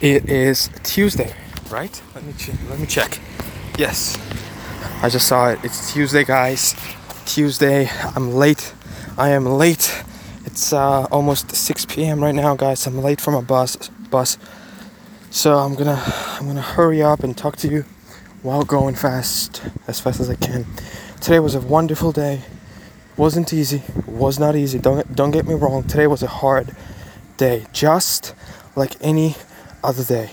It is Tuesday, right? Let me check. Let me check. Yes, I just saw it. It's Tuesday, guys. Tuesday. I'm late. I am late. It's uh, almost 6 p.m. right now, guys. I'm late for my bus. Bus. So I'm gonna I'm gonna hurry up and talk to you while going fast, as fast as I can. Today was a wonderful day. wasn't easy. was not easy. Don't don't get me wrong. Today was a hard day, just like any other day.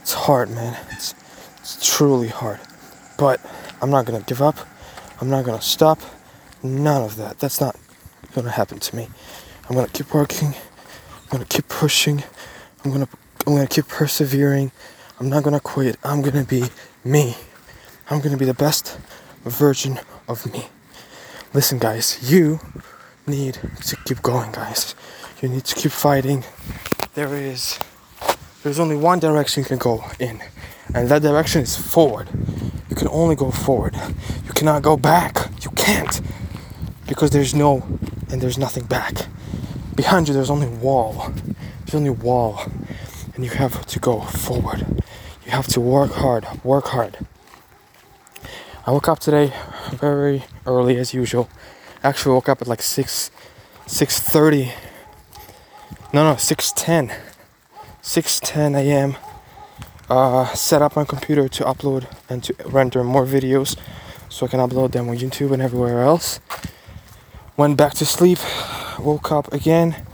It's hard, man. It's it's truly hard. But I'm not gonna give up. I'm not gonna stop. None of that. That's not gonna happen to me. I'm gonna keep working. I'm gonna keep pushing. I'm gonna I'm gonna keep persevering. I'm not gonna quit. I'm gonna be me. I'm gonna be the best version of me. Listen, guys, you need to keep going, guys. You need to keep fighting. There is there's only one direction you can go in, and that direction is forward. You can only go forward. You cannot go back. You can't because there's no and there's nothing back. Behind you there's only wall. There's only wall and you have to go forward. You have to work hard, work hard. I woke up today very early as usual. Actually woke up at like 6 6:30. No, no, 6:10. 6:10 a.m. Uh, set up my computer to upload and to render more videos so I can upload them on YouTube and everywhere else. Went back to sleep, woke up again,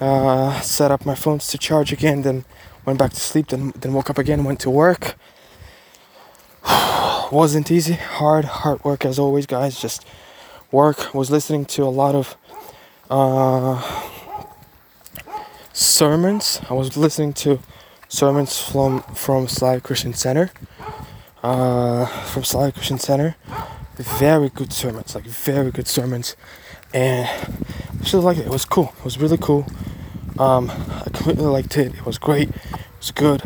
uh, set up my phones to charge again, then went back to sleep, then then woke up again, went to work wasn't easy. Hard, hard work as always, guys. Just work. Was listening to a lot of uh, sermons. I was listening to sermons from from Slavic Christian Center. Uh, from Slavic Christian Center. Very good sermons, like very good sermons, and I just liked it. It was cool. It was really cool. Um, I completely liked it. It was great. It was good.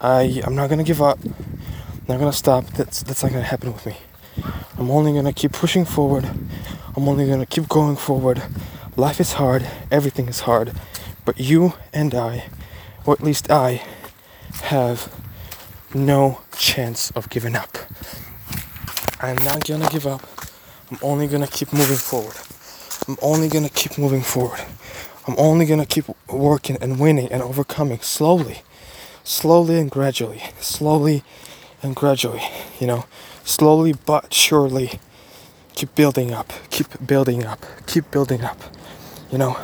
I I'm not gonna give up not gonna stop. That's that's not gonna happen with me. I'm only gonna keep pushing forward. I'm only gonna keep going forward. Life is hard. Everything is hard. But you and I, or at least I, have no chance of giving up. I'm not gonna give up. I'm only gonna keep moving forward. I'm only gonna keep moving forward. I'm only gonna keep working and winning and overcoming slowly, slowly and gradually, slowly and gradually, you know, slowly but surely keep building up, keep building up, keep building up, you know.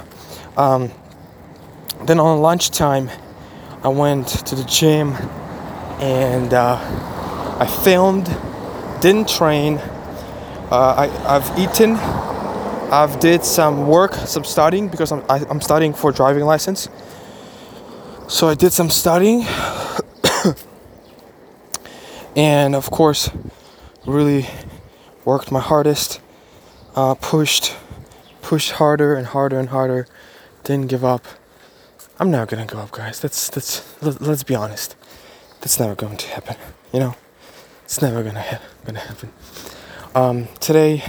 Um, then on lunchtime, I went to the gym and uh, I filmed, didn't train. Uh, I, I've eaten, I've did some work, some studying because I'm, I, am i am studying for driving license. So I did some studying. And of course really worked my hardest. Uh, pushed pushed harder and harder and harder. Didn't give up i'm not gonna go up guys. That's that's let, us be honest. That's never going to happen you know? It's never gonna ha- gonna happen. Um, today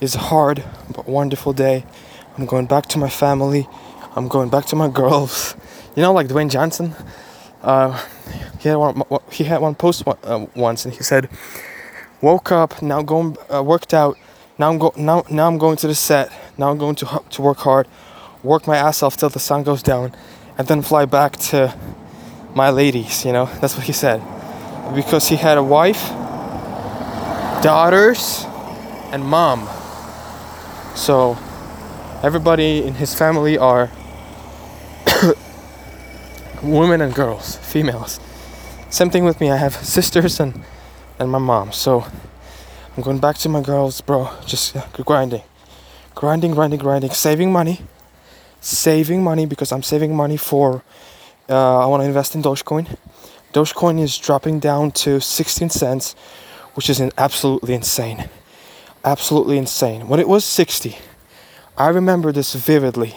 is a hard but wonderful day. I'm going back to my family. I'm going back to my girls. You know like dwayne johnson? Uh, he had one he had one post uh, once and he said woke up now going uh, worked out. Now I'm go now now I'm going to the set. Now I'm going to to work hard. Work my ass off till the sun goes down and then fly back to my ladies you know? That's what he said. Because he had a wife daughters and mom. So everybody in his family are women and girls females. Same thing with me. I have sisters and and my mom. So I'm going back to my girls, bro. Just grinding, grinding, grinding, grinding, saving money, saving money because I'm saving money for. Uh, I want to invest in Dogecoin. Dogecoin is dropping down to 16 cents, which is an absolutely insane. Absolutely insane. When it was 60, I remember this vividly.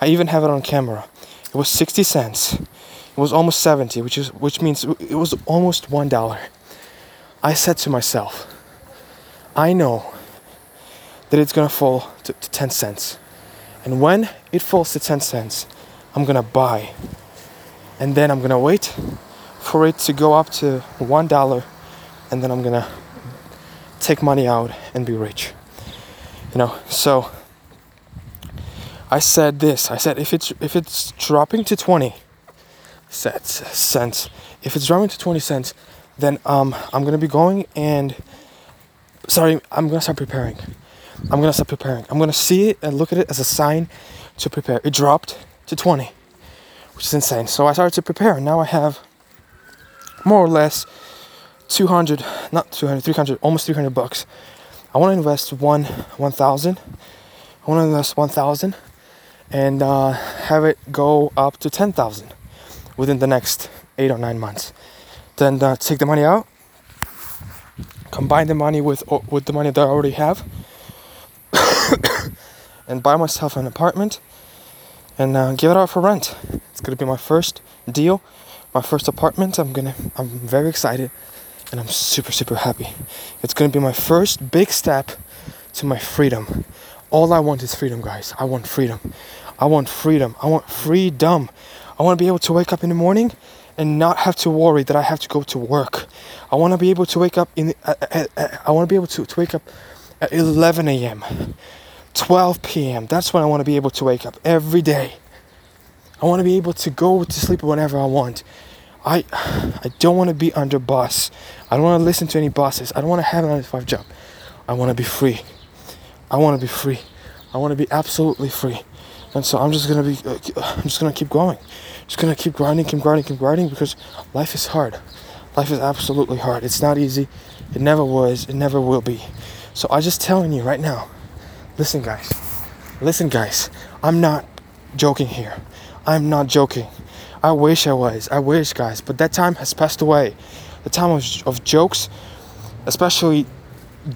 I even have it on camera. It was 60 cents It was almost 70, which is which means it was almost one dollar. I said to myself, I know that it's gonna fall to, to 10 cents. And when it falls to 10 cents, I'm gonna buy and then I'm gonna wait for it to go up to one dollar, and then I'm gonna take money out and be rich. You know, so I said this. I said if it's if it's dropping to 20 cents, cents if it's dropping to 20 cents, then um, I'm gonna be going and sorry, I'm gonna start preparing. I'm gonna start preparing. I'm gonna see it and look at it as a sign to prepare. It dropped to 20, which is insane. So I started to prepare. and Now I have more or less 200, not 200, 300, almost 300 bucks. I want to invest one 1,000. I want to invest 1,000 and uh, have it go up to 10,000 within the next eight or nine months. Then uh, take the money out, combine the money with with the money that I already have, and buy myself an apartment and uh, give it out for rent. It's gonna be my first deal, my first apartment. I'm gonna, I'm very excited, and I'm super super happy. It's gonna be my first big step to my freedom. All I want is freedom, guys. I want freedom. I want freedom. I want freedom. I want to be able to wake up in the morning and not have to worry that I have to go to work. I want to be able to wake up in. Uh, uh, uh, I want to be able to, to wake up at 11 a.m., 12 p.m. That's when I want to be able to wake up every day. I want to be able to go to sleep whenever I want. I I don't want to be under boss. I don't want to listen to any bosses. I don't want to have a 9 to 5 job. I want to be free. I want to be free. I want to be absolutely free. And so I'm just gonna be, uh, I'm just gonna keep going, just gonna keep grinding, keep grinding, keep grinding because life is hard. Life is absolutely hard. It's not easy. It never was. It never will be. So I'm just telling you right now. Listen, guys. Listen, guys. I'm not joking here. I'm not joking. I wish I was. I wish, guys. But that time has passed away. The time of, of jokes, especially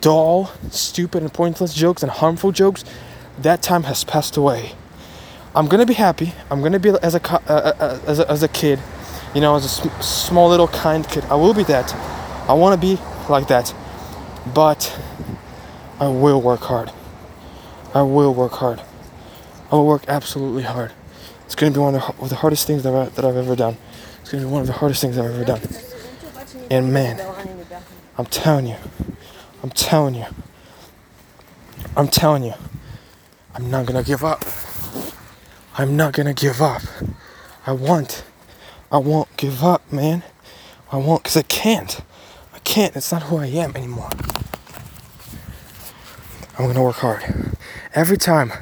dull, stupid, and pointless jokes and harmful jokes, that time has passed away. I'm gonna be happy. I'm gonna be as a uh, uh, uh, as a, as a kid, you know, as a sm- small little kind kid. I will be that. I want to be like that, but I will work hard. I will work hard. I will work absolutely hard. It's gonna be one of the, hardest things that, I, that I've ever done. It's gonna be one of the hardest things I've ever done. And man, I'm telling you, I'm telling you, I'm telling you, I'm not gonna give up. I'm not gonna give up. I want. I won't give up, man. I won't, because I can't. I can't. It's not who I am anymore. I'm gonna work hard. Every time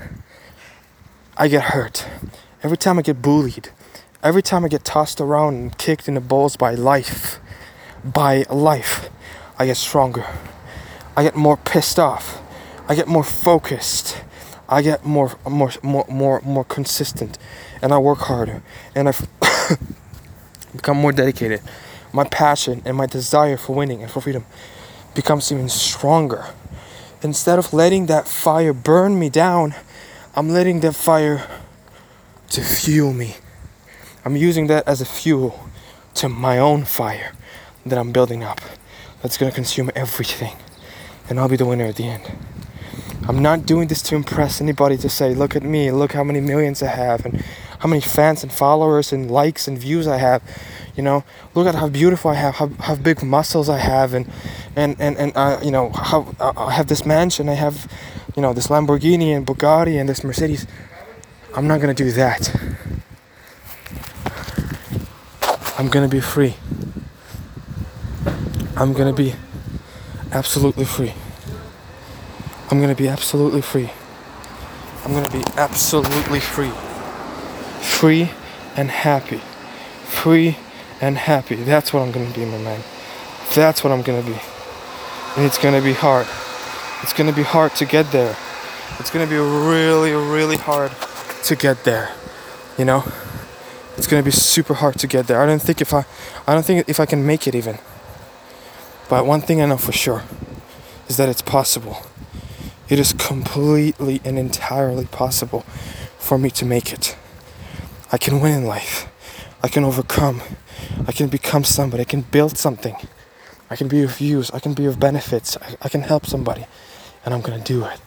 I get hurt, every time I get bullied, every time I get tossed around and kicked in the balls by life, by life, I get stronger. I get more pissed off. I get more focused. I get more, more, more, more, more consistent, and I work harder, and I become more dedicated. My passion and my desire for winning and for freedom becomes even stronger. Instead of letting that fire burn me down, I'm letting that fire to fuel me. I'm using that as a fuel to my own fire that I'm building up. That's gonna consume everything, and I'll be the winner at the end. I'm not doing this to impress anybody to say, look at me, look how many millions I have, and how many fans and followers and likes and views I have. You know, look at how beautiful I have, how, how big muscles I have, and and and and uh, you know how uh, I have this mansion, I have, you know, this Lamborghini and Bugatti and this Mercedes. I'm not gonna do that. I'm gonna be free. I'm gonna be absolutely free. I'm gonna be absolutely free. I'm gonna be absolutely free. Free and happy. Free and happy. That's what I'm gonna be, my man. That's what I'm gonna be. And it's gonna be hard. It's gonna be hard to get there. It's gonna be really, really hard to get there. You know? It's gonna be super hard to get there. I don't think if I I don't think if I can make it even. But one thing I know for sure is that it's possible. It is completely and entirely possible for me to make it. I can win in life. I can overcome. I can become somebody. I can build something. I can be of use. I can be of benefits. I, I can help somebody. And I'm going to do it.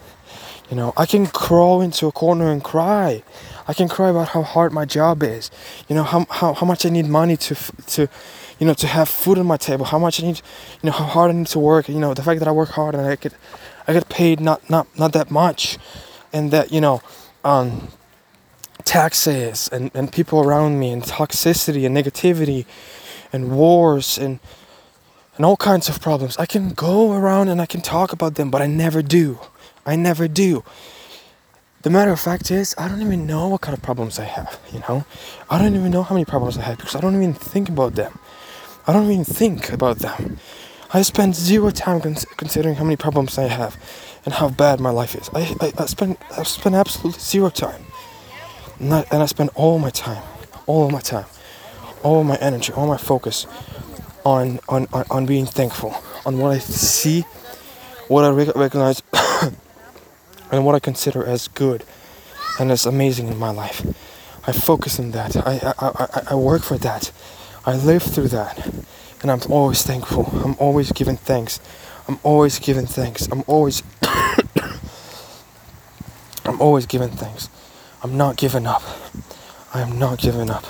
You know, I can crawl into a corner and cry. I can cry about how hard my job is. You know, how, how, how much I need money to, to, you know, to have food on my table. How much I need, you know, how hard I need to work. You know, the fact that I work hard and I get, I get paid not, not, not that much. And that, you know, um, taxes and, and people around me and toxicity and negativity and wars and and all kinds of problems. I can go around and I can talk about them, but I never do. I never do. The matter of fact is, I don't even know what kind of problems I have, you know? I don't even know how many problems I have because I don't even think about them. I don't even think about them. I spend zero time cons- considering how many problems I have and how bad my life is. I, I, I spend I spend absolutely zero time. And I, and I spend all my time, all my time, all my energy, all my focus on, on, on, on being thankful, on what I see, what I recognize, and what I consider as good and as amazing in my life. I focus on that. I, I, I, I work for that. I live through that. And I'm always thankful. I'm always giving thanks. I'm always giving thanks. I'm always I'm always giving thanks. I'm not giving up. I am not giving up.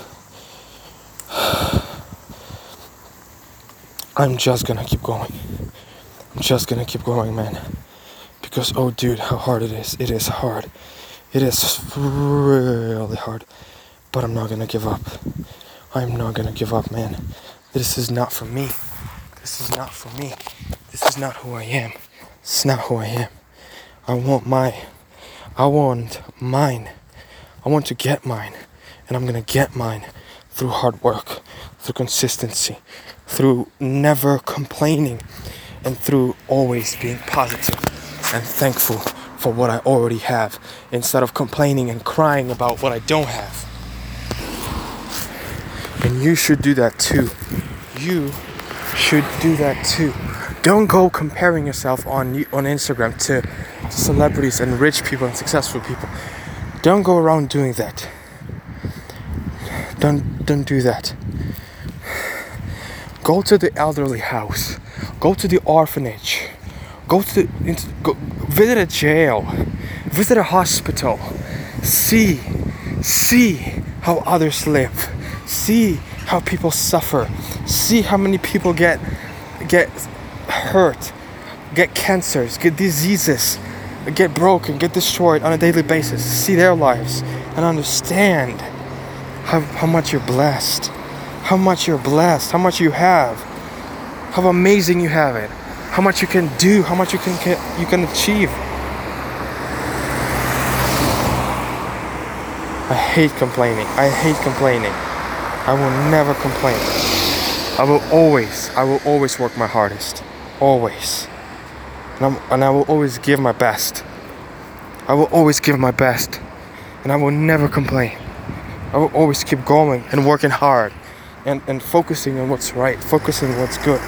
I'm just gonna keep going. I'm just gonna keep going, man. Because, oh, dude, how hard it is. It is hard. It is really hard. But I'm not gonna give up. I'm not gonna give up, man. This is not for me. This is not for me. This is not who I am. It's not who I am. I want my. I want mine. I want to get mine. And I'm gonna get mine through hard work, through consistency, through never complaining, and through always being positive and thankful for what I already have instead of complaining and crying about what I don't have. And you should do that too. You should do that too. Don't go comparing yourself on on Instagram to, to celebrities and rich people and successful people. Don't go around doing that. Don't don't do that. Go to the elderly house. Go to the orphanage. Go to the, go, visit a jail. Visit a hospital. See see how others live. See how people suffer. See how many people get get hurt, get cancers, get diseases, get broken, get destroyed on a daily basis. See their lives and understand how, how much you're blessed, how much you're blessed, how much you have, how amazing you have it, how much you can do, how much you can you can achieve. I hate complaining. I hate complaining. I will never complain. I will always, I will always work my hardest. Always. And, and, i will always give my best. I will always give my best. And I will never complain. I will always keep going and working hard and, and focusing on what's right, focusing on what's good.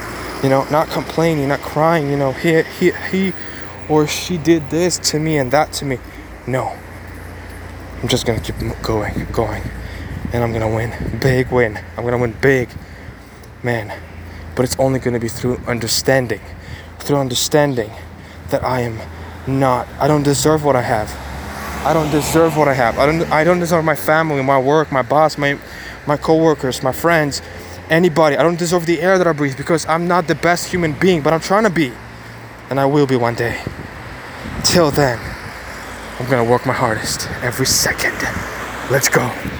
You know, not complaining, not crying, you know, he, he, he or she did this to me and that to me. No. I'm just gonna keep going, going. And I'm gonna win. Big win. I'm gonna win big. Man. But it's only gonna be through understanding. Through understanding that I am not, I don't deserve what I have. I don't deserve what I have. I don't I don't deserve my family, my work, my boss, my my coworkers, my friends, anybody. I don't deserve the air that I breathe because I'm not the best human being, but I'm trying to be. And I will be one day. Till then, I'm to work my hardest every second. Let's go.